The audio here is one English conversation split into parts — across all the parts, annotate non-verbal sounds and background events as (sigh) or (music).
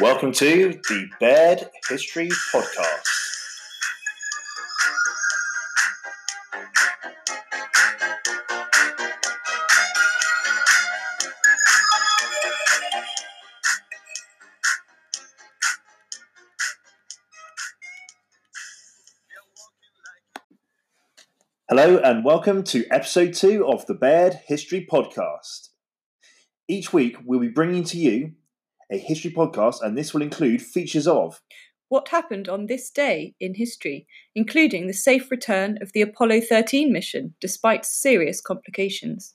Welcome to the Baird History Podcast. Hello, and welcome to episode two of the Baird History Podcast. Each week, we'll be bringing to you a history podcast, and this will include features of what happened on this day in history, including the safe return of the Apollo 13 mission despite serious complications.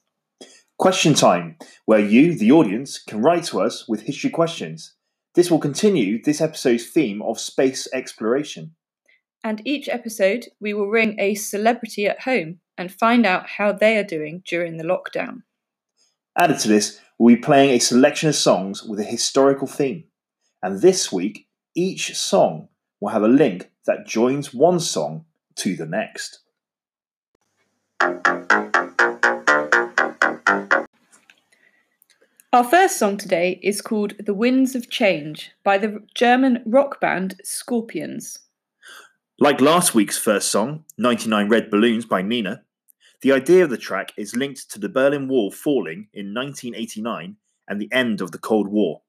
Question Time, where you, the audience, can write to us with history questions. This will continue this episode's theme of space exploration. And each episode, we will ring a celebrity at home and find out how they are doing during the lockdown. Added to this, we'll be playing a selection of songs with a historical theme. And this week, each song will have a link that joins one song to the next. Our first song today is called The Winds of Change by the German rock band Scorpions. Like last week's first song, 99 Red Balloons by Nena, the idea of the track is linked to the Berlin Wall falling in 1989 and the end of the Cold War.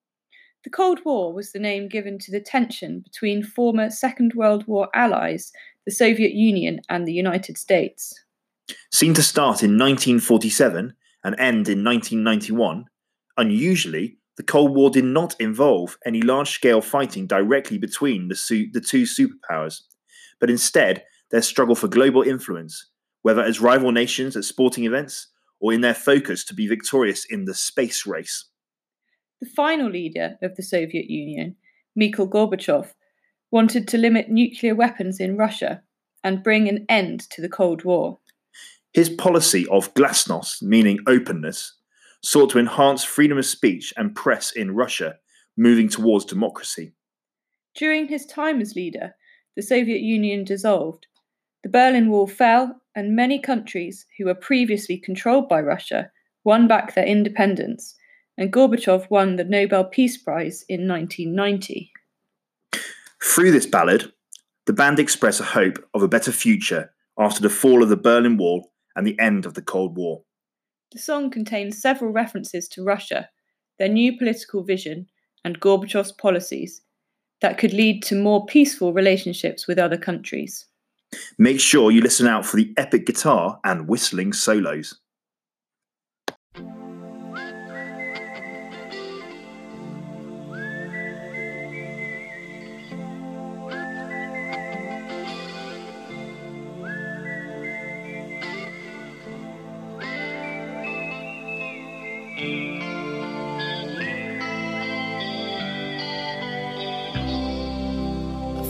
The Cold War was the name given to the tension between former Second World War allies, the Soviet Union and the United States. Seen to start in 1947 and end in 1991, unusually, the Cold War did not involve any large scale fighting directly between the, su- the two superpowers, but instead their struggle for global influence, whether as rival nations at sporting events or in their focus to be victorious in the space race. The final leader of the Soviet Union, Mikhail Gorbachev, wanted to limit nuclear weapons in Russia and bring an end to the Cold War. His policy of glasnost, meaning openness, sought to enhance freedom of speech and press in Russia, moving towards democracy. During his time as leader, the Soviet Union dissolved. The Berlin Wall fell, and many countries who were previously controlled by Russia won back their independence, and Gorbachev won the Nobel Peace Prize in 1990. Through this ballad, the band express a hope of a better future after the fall of the Berlin Wall and the end of the Cold War. The song contains several references to Russia, their new political vision, and Gorbachev's policies that could lead to more peaceful relationships with other countries. Make sure you listen out for the epic guitar and whistling solos.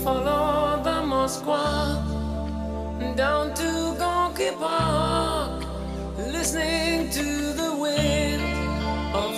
Follow the Moskva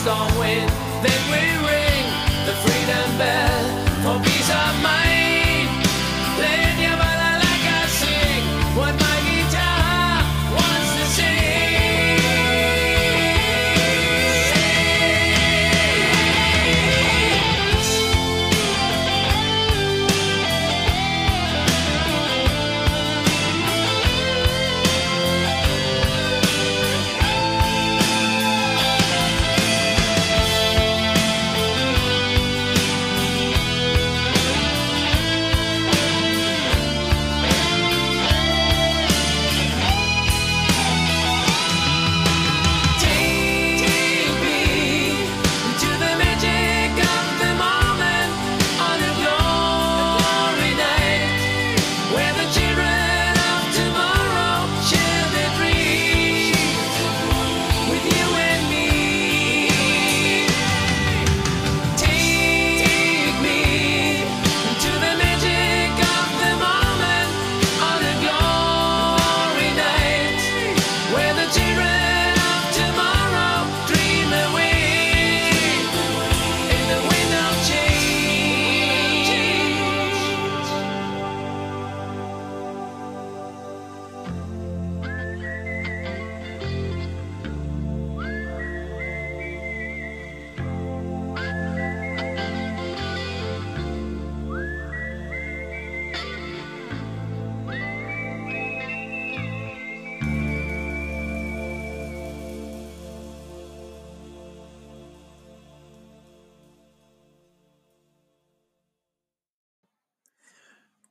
Storm wind. Then we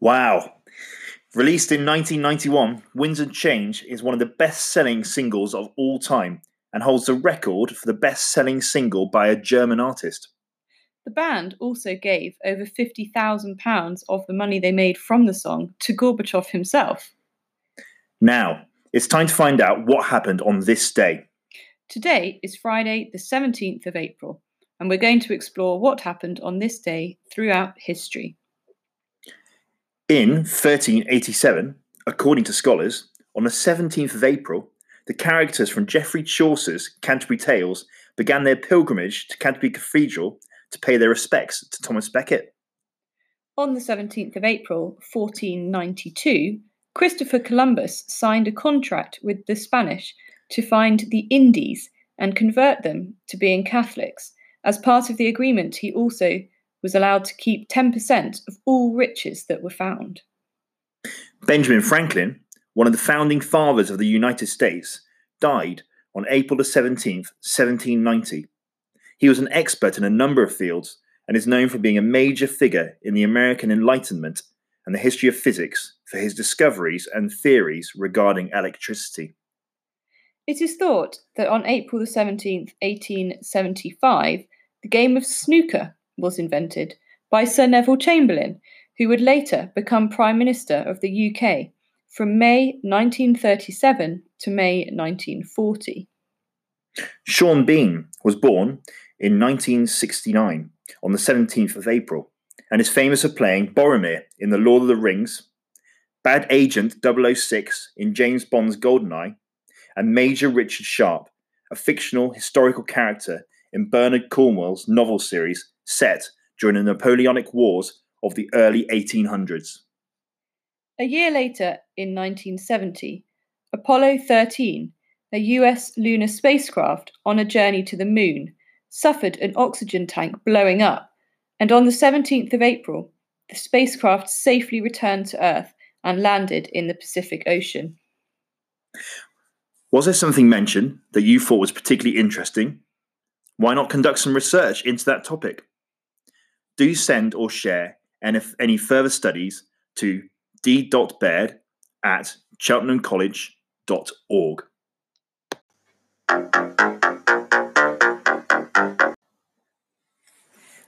Wow. Released in 1991, Winds of Change is one of the best selling singles of all time and holds the record for the best selling single by a German artist. The band also gave over £50,000 of the money they made from the song to Gorbachev himself. Now, it's time to find out what happened on this day. Today is Friday, the 17th of April, and we're going to explore what happened on this day throughout history. In 1387, according to scholars, on the 17th of April, the characters from Geoffrey Chaucer's Canterbury Tales began their pilgrimage to Canterbury Cathedral to pay their respects to Thomas Becket. On the 17th of April, 1492, Christopher Columbus signed a contract with the Spanish to find the Indies and convert them to being Catholics. As part of the agreement, he also was allowed to keep 10% of all riches that were found. Benjamin Franklin, one of the founding fathers of the United States, died on April the 17th, 1790. He was an expert in a number of fields and is known for being a major figure in the American Enlightenment and the history of physics for his discoveries and theories regarding electricity. It is thought that on April the 17th, 1875, the game of snooker was invented by Sir Neville Chamberlain, who would later become Prime Minister of the UK from May 1937 to May 1940. Sean Bean was born in 1969 on the 17th of April and is famous for playing Boromir in The Lord of the Rings, Bad Agent 006 in James Bond's GoldenEye, and Major Richard Sharpe, a fictional historical character in Bernard Cornwell's novel series set during the Napoleonic Wars of the early 1800s. A year later, in 1970, Apollo 13, a US lunar spacecraft on a journey to the moon, suffered an oxygen tank blowing up, and on the 17th of April, the spacecraft safely returned to Earth and landed in the Pacific Ocean. Was there something mentioned that you thought was particularly interesting? Why not conduct some research into that topic? Do send or share any, any further studies to d.baird at cheltenhamcollege.org.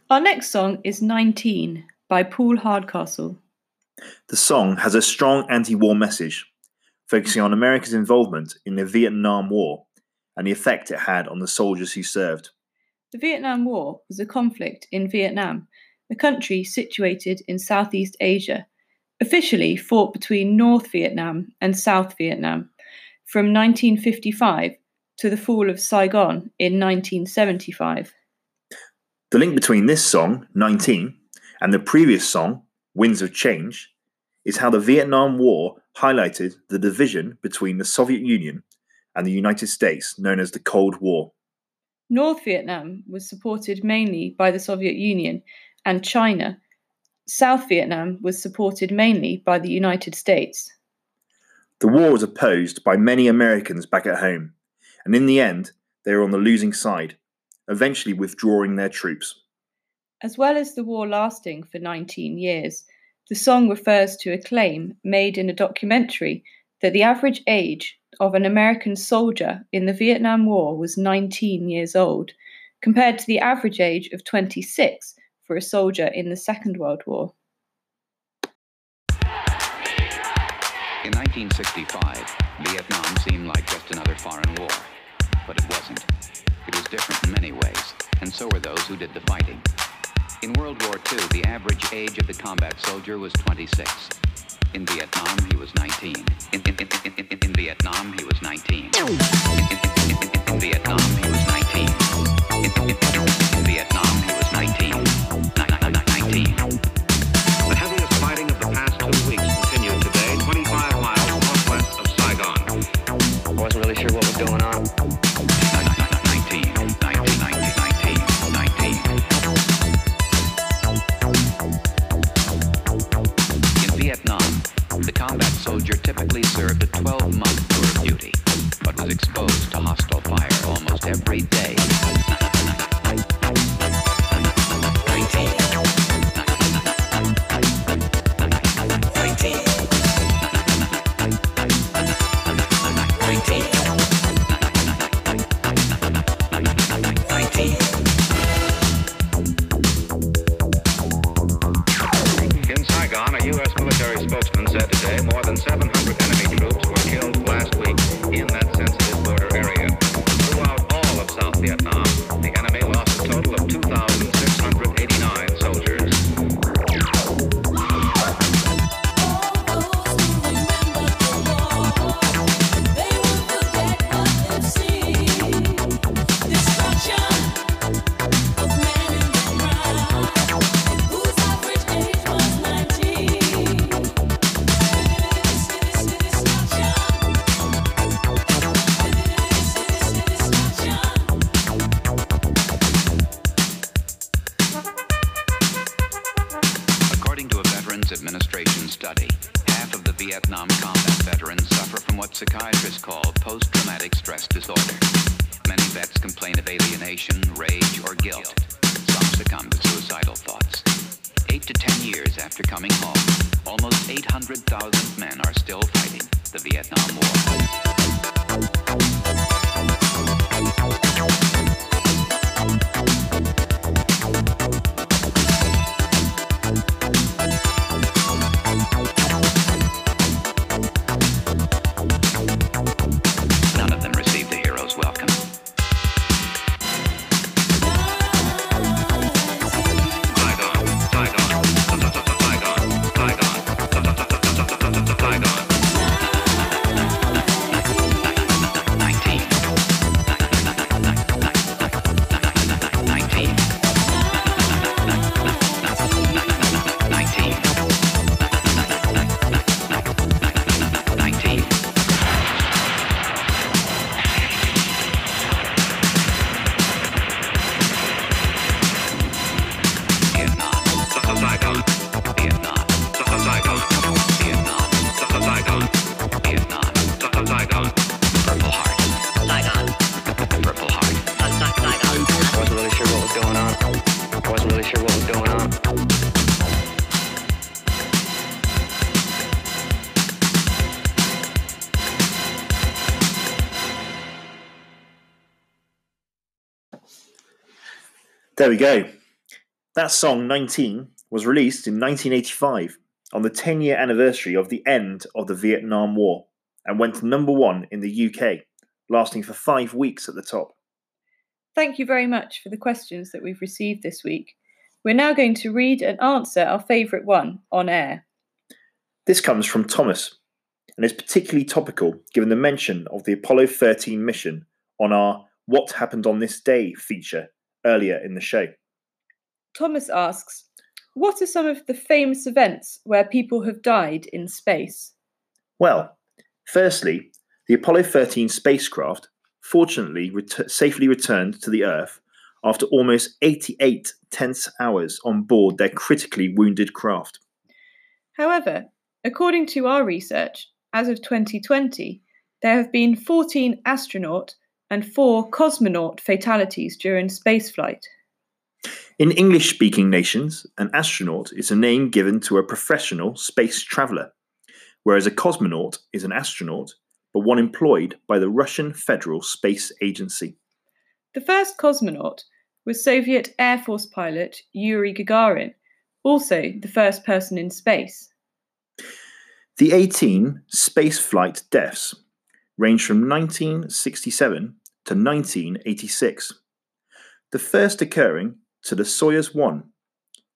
Our next song is 19 by Paul Hardcastle. The song has a strong anti war message, focusing on America's involvement in the Vietnam War and the effect it had on the soldiers who served. The Vietnam War was a conflict in Vietnam, a country situated in Southeast Asia, officially fought between North Vietnam and South Vietnam from 1955 to the fall of Saigon in 1975. The link between this song, 19, and the previous song, Winds of Change, is how the Vietnam War highlighted the division between the Soviet Union and the United States, known as the Cold War. North Vietnam was supported mainly by the Soviet Union and China. South Vietnam was supported mainly by the United States. The war was opposed by many Americans back at home, and in the end, they were on the losing side, eventually withdrawing their troops. As well as the war lasting for 19 years, the song refers to a claim made in a documentary that the average age of an American soldier in the Vietnam War was 19 years old, compared to the average age of 26 for a soldier in the Second World War. In 1965, Vietnam seemed like just another foreign war. But it wasn't. It was different in many ways, and so were those who did the fighting. In World War II, the average age of the combat soldier was 26. In Vietnam, he was 19. In, in, in, in, Vietnam, he was 19. In, Vietnam, he was 19. In, in, in, in Vietnam, he was 19. We go. That song, 19, was released in 1985 on the 10 year anniversary of the end of the Vietnam War and went to number one in the UK, lasting for five weeks at the top. Thank you very much for the questions that we've received this week. We're now going to read and answer our favourite one on air. This comes from Thomas and is particularly topical given the mention of the Apollo 13 mission on our What Happened on This Day feature earlier in the show. Thomas asks, What are some of the famous events where people have died in space? Well, firstly, the Apollo 13 spacecraft fortunately ret- safely returned to the Earth after almost 88 tense hours on board their critically wounded craft. However, according to our research, as of 2020, there have been 14 astronaut and 4 cosmonaut fatalities during spaceflight. In English speaking nations, an astronaut is a name given to a professional space traveller, whereas a cosmonaut is an astronaut, but one employed by the Russian Federal Space Agency. The first cosmonaut was Soviet Air Force pilot Yuri Gagarin, also the first person in space. The 18 spaceflight deaths range from 1967 to 1986, the first occurring to the Soyuz 1,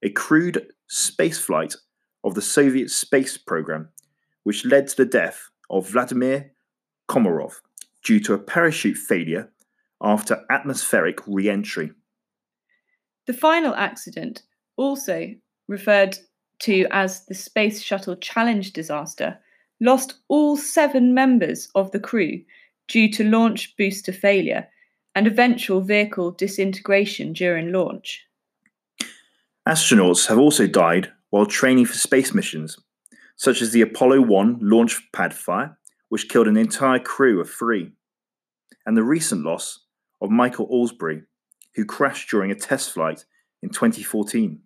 a crewed spaceflight of the Soviet space program, which led to the death of Vladimir Komarov due to a parachute failure after atmospheric re entry. The final accident, also referred to as the Space Shuttle Challenger disaster, lost all seven members of the crew due to launch booster failure and eventual vehicle disintegration during launch. Astronauts have also died while training for space missions, such as the Apollo 1 launch pad fire, which killed an entire crew of three, and the recent loss of Michael Alsbury, who crashed during a test flight in 2014.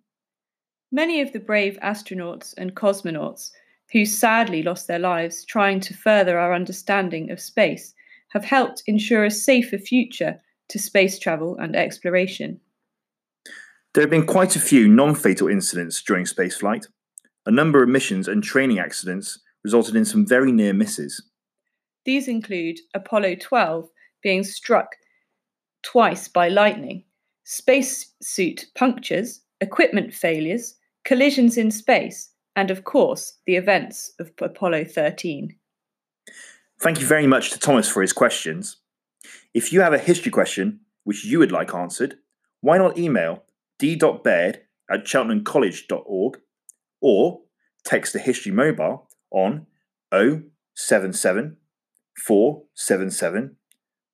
Many of the brave astronauts and cosmonauts who sadly lost their lives trying to further our understanding of space have helped ensure a safer future to space travel and exploration. There have been quite a few non fatal incidents during spaceflight. A number of missions and training accidents resulted in some very near misses. These include Apollo 12 being struck twice by lightning, spacesuit punctures, equipment failures, collisions in space, and of course, the events of Apollo 13. Thank you very much to Thomas for his questions. If you have a history question which you would like answered, why not email d.baird at cheltenhamcollege.org or text the History Mobile on 077 477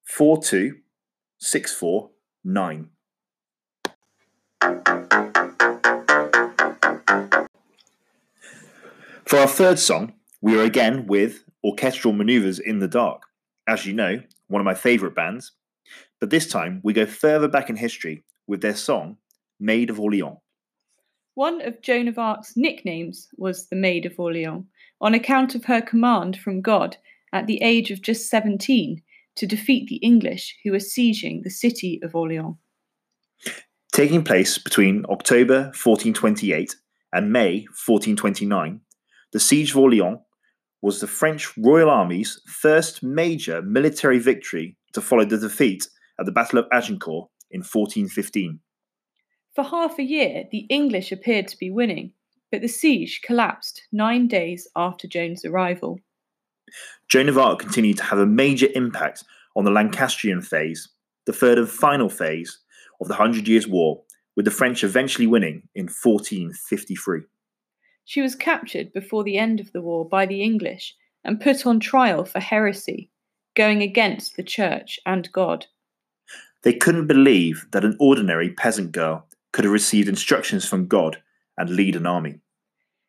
42649. For our third song, we are again with Orchestral Manoeuvres in the Dark. As you know, one of my favourite bands. But this time we go further back in history with their song Maid of Orleans. One of Joan of Arc's nicknames was the Maid of Orleans, on account of her command from God at the age of just 17 to defeat the English who were sieging the city of Orleans. Taking place between October 1428 and May 1429, the Siege of Orleans was the French Royal Army's first major military victory to follow the defeat at the Battle of Agincourt in 1415. For half a year, the English appeared to be winning, but the siege collapsed nine days after Joan's arrival. Joan of Arc continued to have a major impact on the Lancastrian phase, the third and final phase of the Hundred Years' War, with the French eventually winning in 1453. She was captured before the end of the war by the English and put on trial for heresy, going against the church and God. They couldn't believe that an ordinary peasant girl could have received instructions from God and lead an army.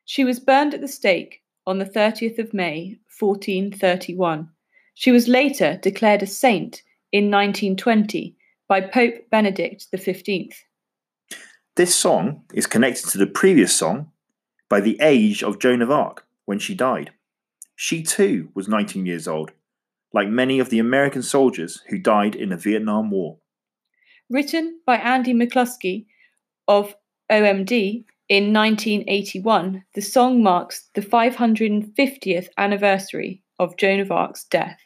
She was burned at the stake on the 30th of May, 1431. She was later declared a saint in 1920 by Pope Benedict XV. This song is connected to the previous song by the age of Joan of Arc when she died. She too was 19 years old, like many of the American soldiers who died in the Vietnam War. Written by Andy McCluskey of OMD in 1981, the song marks the 550th anniversary of Joan of Arc's death.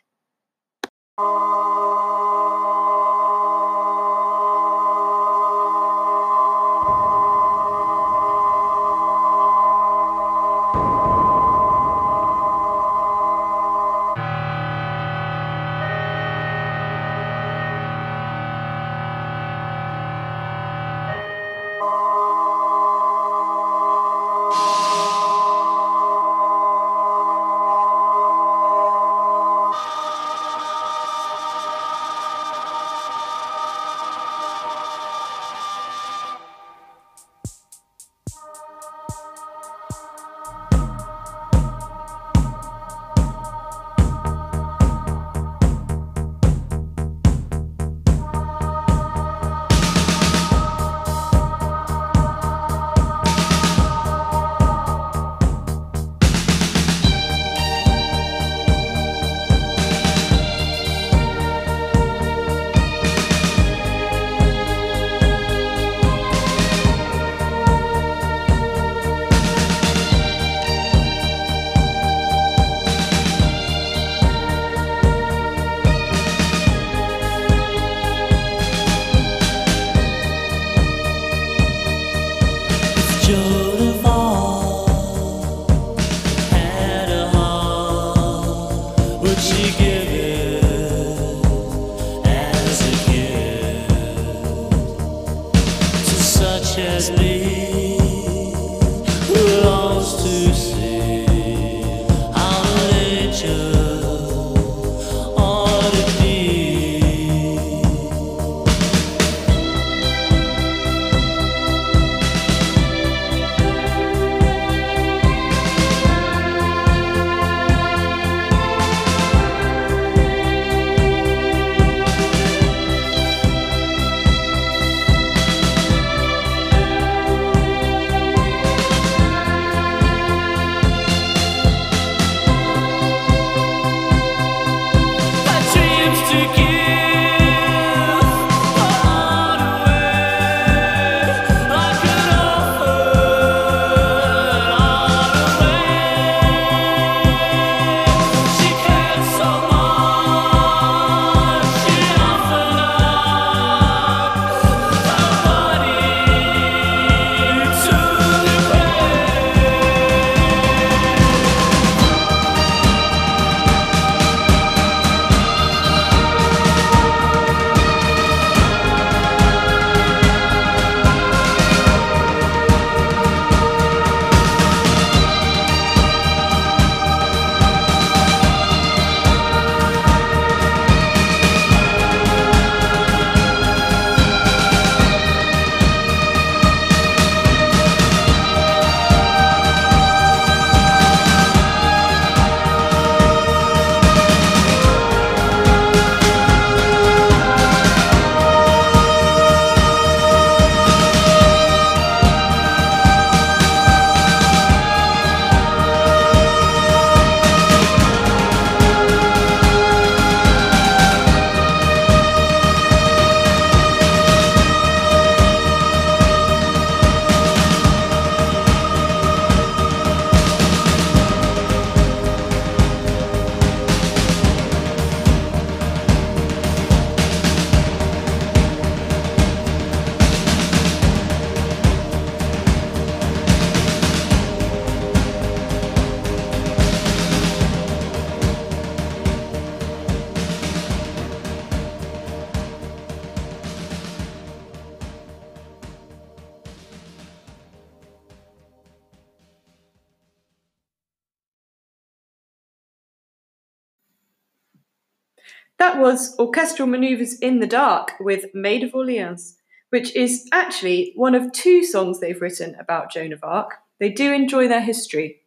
That was Orchestral Manoeuvres in the Dark with Maid of Orleans, which is actually one of two songs they've written about Joan of Arc. They do enjoy their history.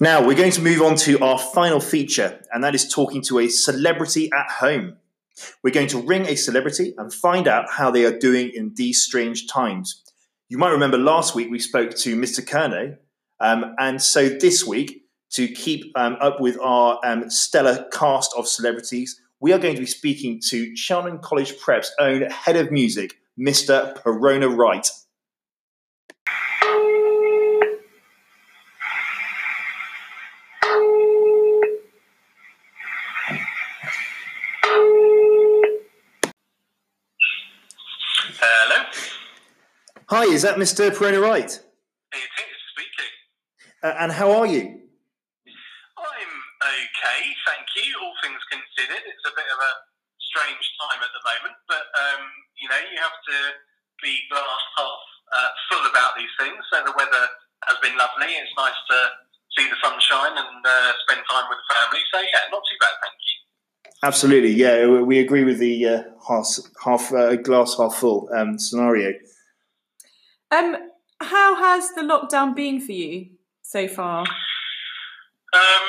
Now we're going to move on to our final feature, and that is talking to a celebrity at home. We're going to ring a celebrity and find out how they are doing in these strange times. You might remember last week we spoke to Mr. Kerno, um, and so this week, to keep um, up with our um, stellar cast of celebrities, we are going to be speaking to Cheltenham College Prep's own head of music, Mr. Perona Wright. Hello, Hi, is that Mr. Perona Wright? it is speaking. Uh, and how are you? I'm okay, thank you. All things considered, it's a bit of a strange time at the moment, but um, you know, you have to be glass half uh, full about these things. So the weather has been lovely. It's nice to see the sunshine and uh, spend time with the family. So yeah, not too bad, thank you. Absolutely, yeah, we- we agree with the uh, half, half uh, glass half full um, scenario. Um, how has the lockdown been for you so far? Um,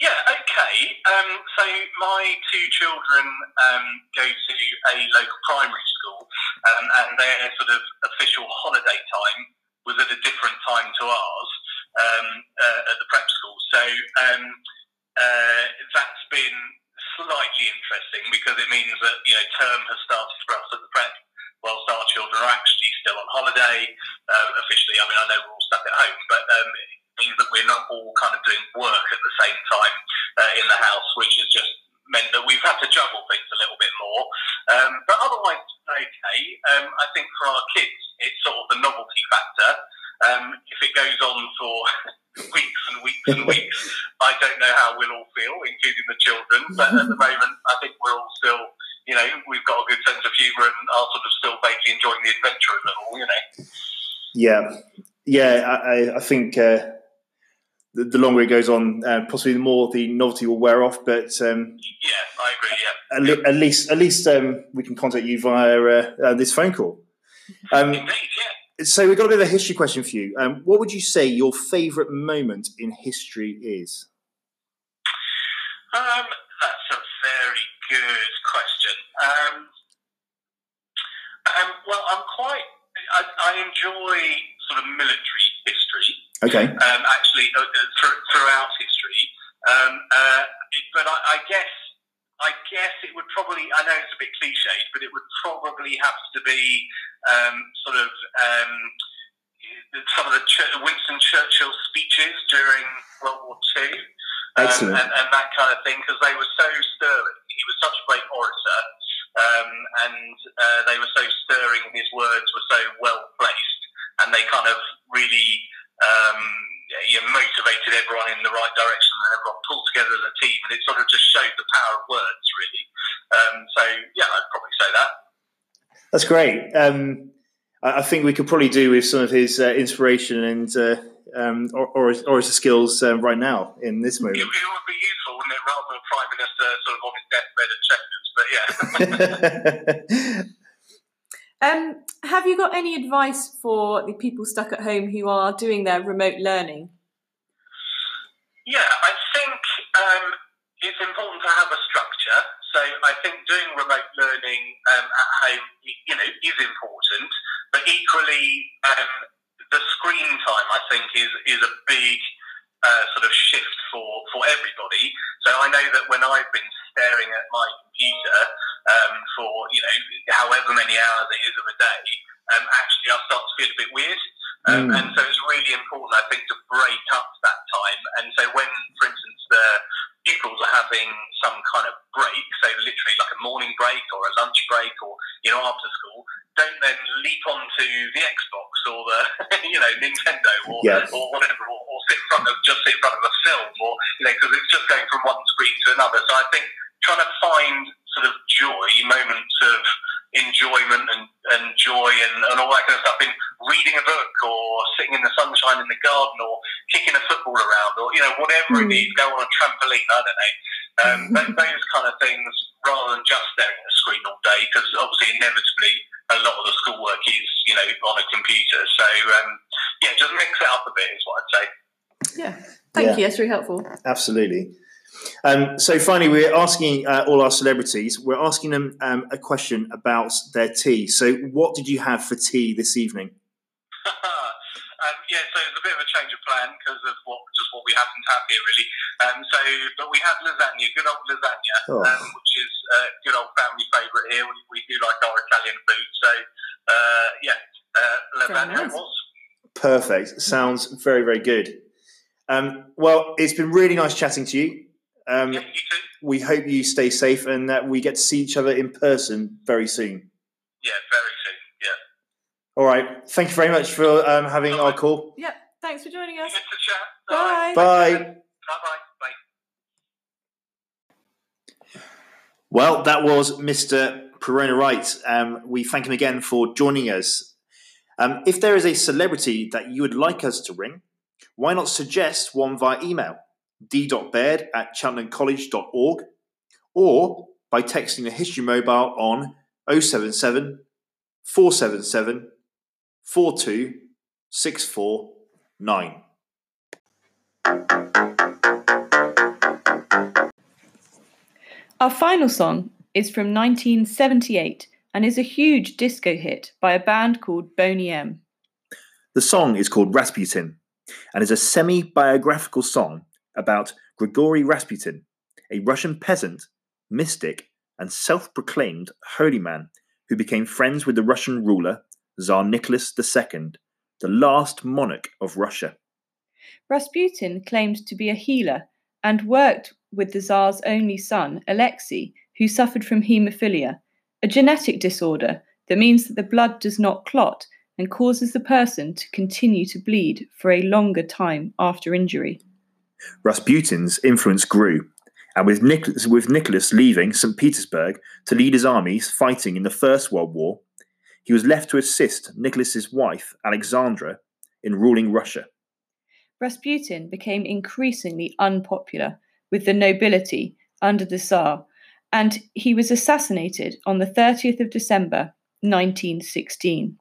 yeah, okay. Um, so my two children um, go to a local primary school, um, and their sort of official holiday time was at a different time to ours um, uh, at the prep school. So um, uh, that's been slightly interesting because it means that you know term has started for us at the prep, whilst our children are actually still on holiday. Uh, officially, I mean, I know we're all stuck at home, but um, means that we're not all kind of doing work at the same time uh, in the house, which has just meant that we've had to juggle things a little bit more. Um, but otherwise, okay. Um, I think for our kids, it's sort of the novelty factor. Um, if it goes on for (laughs) weeks and weeks and weeks, I don't know how we'll all feel, including the children. But at the moment, I think we're all still you know, we've got a good sense of humour and are sort of still vaguely enjoying the adventure it all. You know. Yeah, yeah. I- I think uh, the, the longer it goes on, uh, possibly the more the novelty will wear off. But um, Yeah, I agree. Yeah. at, le- at least, at least um, we can contact you via uh, uh, this phone call. Um, Indeed, yeah. so we've got a bit of a history question for you. Um, what would you say your favourite moment in history is? Um, that's a very good question. Um, um, well, I'm quite. I, I enjoy sort of military history. Okay. Um, actually, uh, uh, thr- throughout history, um, uh, it, but I, I guess. I guess it would probably, I know it's a bit cliched, but it would probably have to be um, sort of um, some of the Ch- Winston Churchill speeches during World War Two um, and, and that kind of thing because they were so stirring. He was such a great orator, um, and uh, they were so stirring. His words were so well placed, and they kind of really um, you motivated everyone in the right direction, and everyone pulled together as a team, and it sort of just showed the power of words, really. Um, so yeah, I'd probably say that. That's great. Um, I, think we could probably do with some of his uh, inspiration and uh, um, or, or, his, or his skills um, right now in this It, it would be useful, wouldn't it, rather than prime minister sort of on his deathbed at Chequers. But yeah. (laughs) (laughs) (laughs) Um, have you got any advice for the people stuck at home who are doing their remote learning? Yeah, I think um, it's important to have a structure. So I think doing remote learning um, at home, you know, is important. But equally, um, the screen time I think is is a big uh, sort of shift for for everybody. So I know that when I've been staring at my computer um, for you know however many hours it is of a day, um, actually I start to feel a bit weird. Um, Mm. And so it's really important, I think, to break up that time. And so when, for instance, the pupils are having some kind of break, so literally like a morning break or a lunch break or, you know, after school, don't then leap onto the Xbox or the, (laughs) you know, Nintendo or, Yeah. or whatever, or sit in front of, just sit in front of a film or, you know, because it's just going from one screen to another. So I think trying to find sort of joy, moments of enjoyment and, and joy and, and all that kind of stuff in reading a book or sitting in the sunshine in the garden or kicking a football around or, you know, whatever it Mm. is, go on a trampoline, I don't know. Um, (laughs) those, those kind of things rather than just staring at a screen all day because obviously inevitably a lot of the schoolwork is, you know, on a computer. So, um, yeah, just mix it up a bit is what I'd say. Yeah, thank Yeah. you. That's really helpful. Absolutely. Um, so finally, we're asking uh, all our celebrities. We're asking them um, a question about their tea. So, what did you have for tea this evening? (laughs) um, yeah, so it's a bit of a change of plan because of what just what we happen to have here, really. Um, so, but we had lasagna, good old lasagna, Oh. um, which is a good old family favourite here. We, we do like our Italian food, so uh, yeah, uh, lasagna nice. was. Perfect. Sounds very, very good. Um, well, it's been really nice chatting to you. Um, Yeah, you too. we hope you stay safe and that we get to see each other in person very soon. Yeah, very soon. Yeah. All right. Thank you very much for um, having our call. Yeah. Thanks for joining us. Good to chat. Bye. Bye. Bye. Bye. Bye. Well, that was Mr. Perona Wright. Um, we thank him again for joining us. Um, if there is a celebrity that you would like us to ring, why not suggest one via email d.baird at cheltenhamcollege.org or by texting the History Mobile on 077 477 42649. Our final song is from 1978 and is a huge disco hit by a band called Boney M. The song is called Rasputin and is a semi biographical song about Grigory Rasputin, a Russian peasant, mystic, and self proclaimed holy man who became friends with the Russian ruler, Tsar Nicholas II, the last monarch of Russia. Rasputin claimed to be a healer and worked with the Tsar's only son, Alexei, who suffered from haemophilia, a genetic disorder that means that the blood does not clot and causes the person to continue to bleed for a longer time after injury. Rasputin's influence grew, And with, Nicholas, with Nicholas leaving St. Petersburg to lead his armies fighting in the First World War, he was left to assist Nicholas's wife, Alexandra, in ruling Russia. Rasputin became increasingly unpopular with the nobility under the Tsar, and he was assassinated on the 30th of December 1916.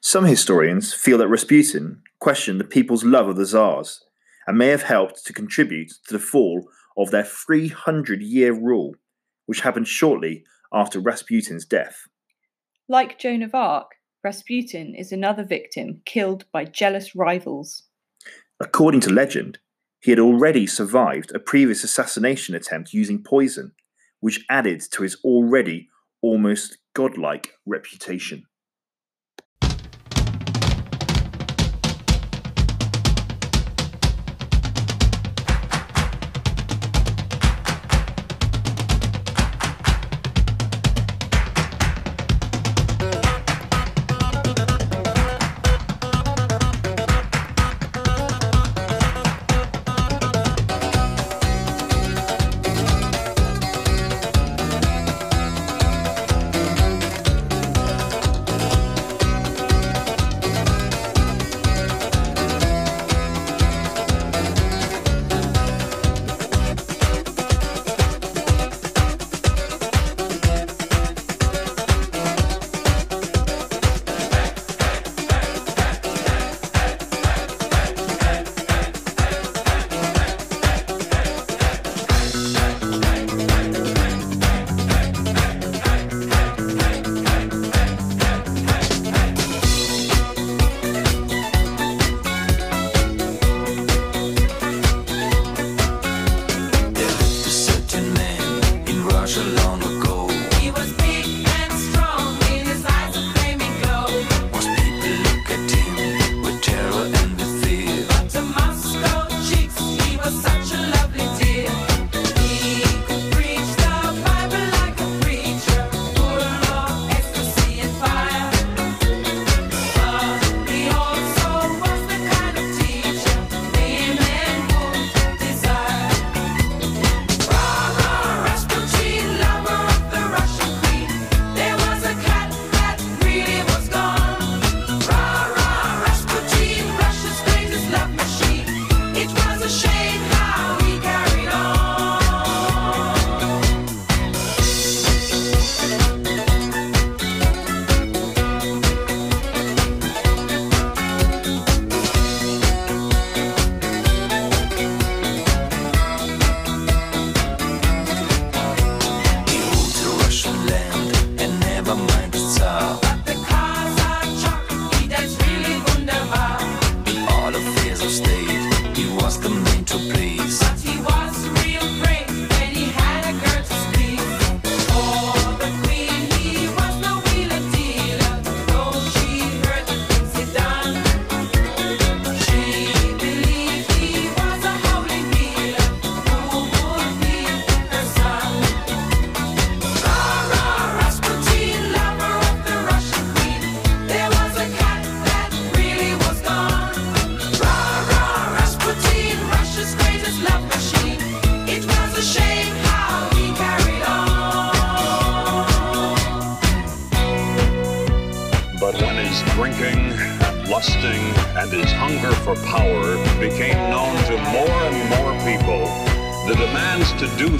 Some historians feel that Rasputin questioned the people's love of the Tsars and may have helped to contribute to the fall of their 300 year rule, which happened shortly after Rasputin's death. Like Joan of Arc, Rasputin is another victim killed by jealous rivals. According to legend, he had already survived a previous assassination attempt using poison, which added to his already almost godlike reputation.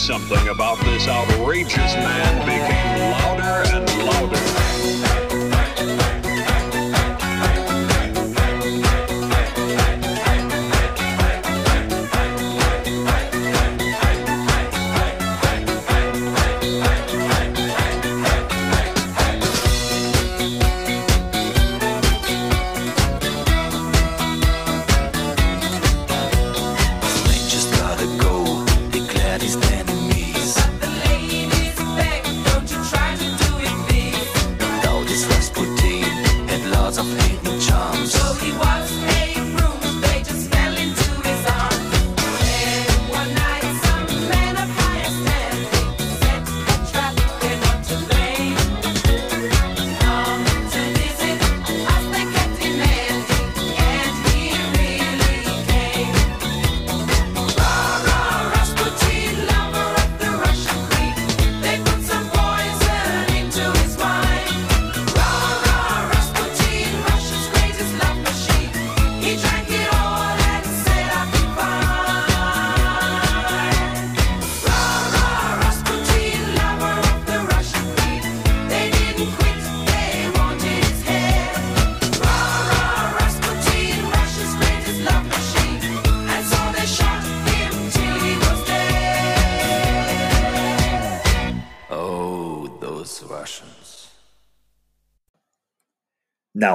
Something about this outrageous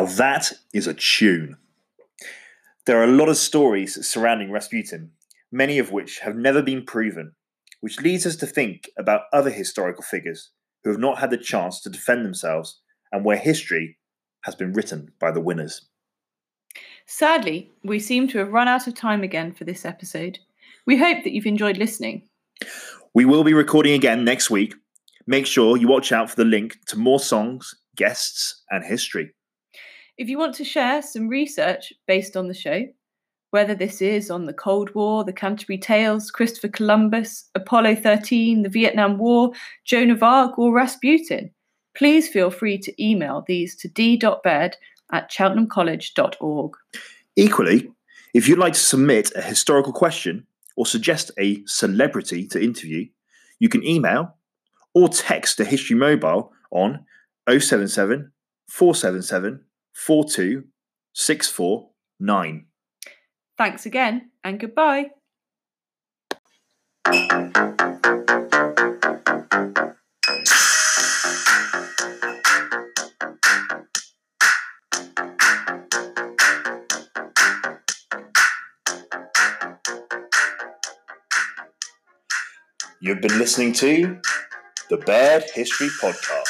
Now that is a tune. There are a lot of stories surrounding Rasputin, many of which have never been proven, which leads us to think about other historical figures who have not had the chance to defend themselves and where history has been written by the winners. Sadly, we seem to have run out of time again for this episode. We hope that you've enjoyed listening. We will be recording again next week. Make sure you watch out for the link to more songs, guests, and history. If you want to share some research based on the show, whether this is on the Cold War, the Canterbury Tales, Christopher Columbus, Apollo 13, the Vietnam War, Joan of Arc, or Rasputin, please feel free to email these to d.baird at cheltenhamcollege.org. Equally, if you'd like to submit a historical question or suggest a celebrity to interview, you can email or text the History Mobile on 077 477 42649. Thanks again and goodbye. You've been listening to the Baird History Podcast.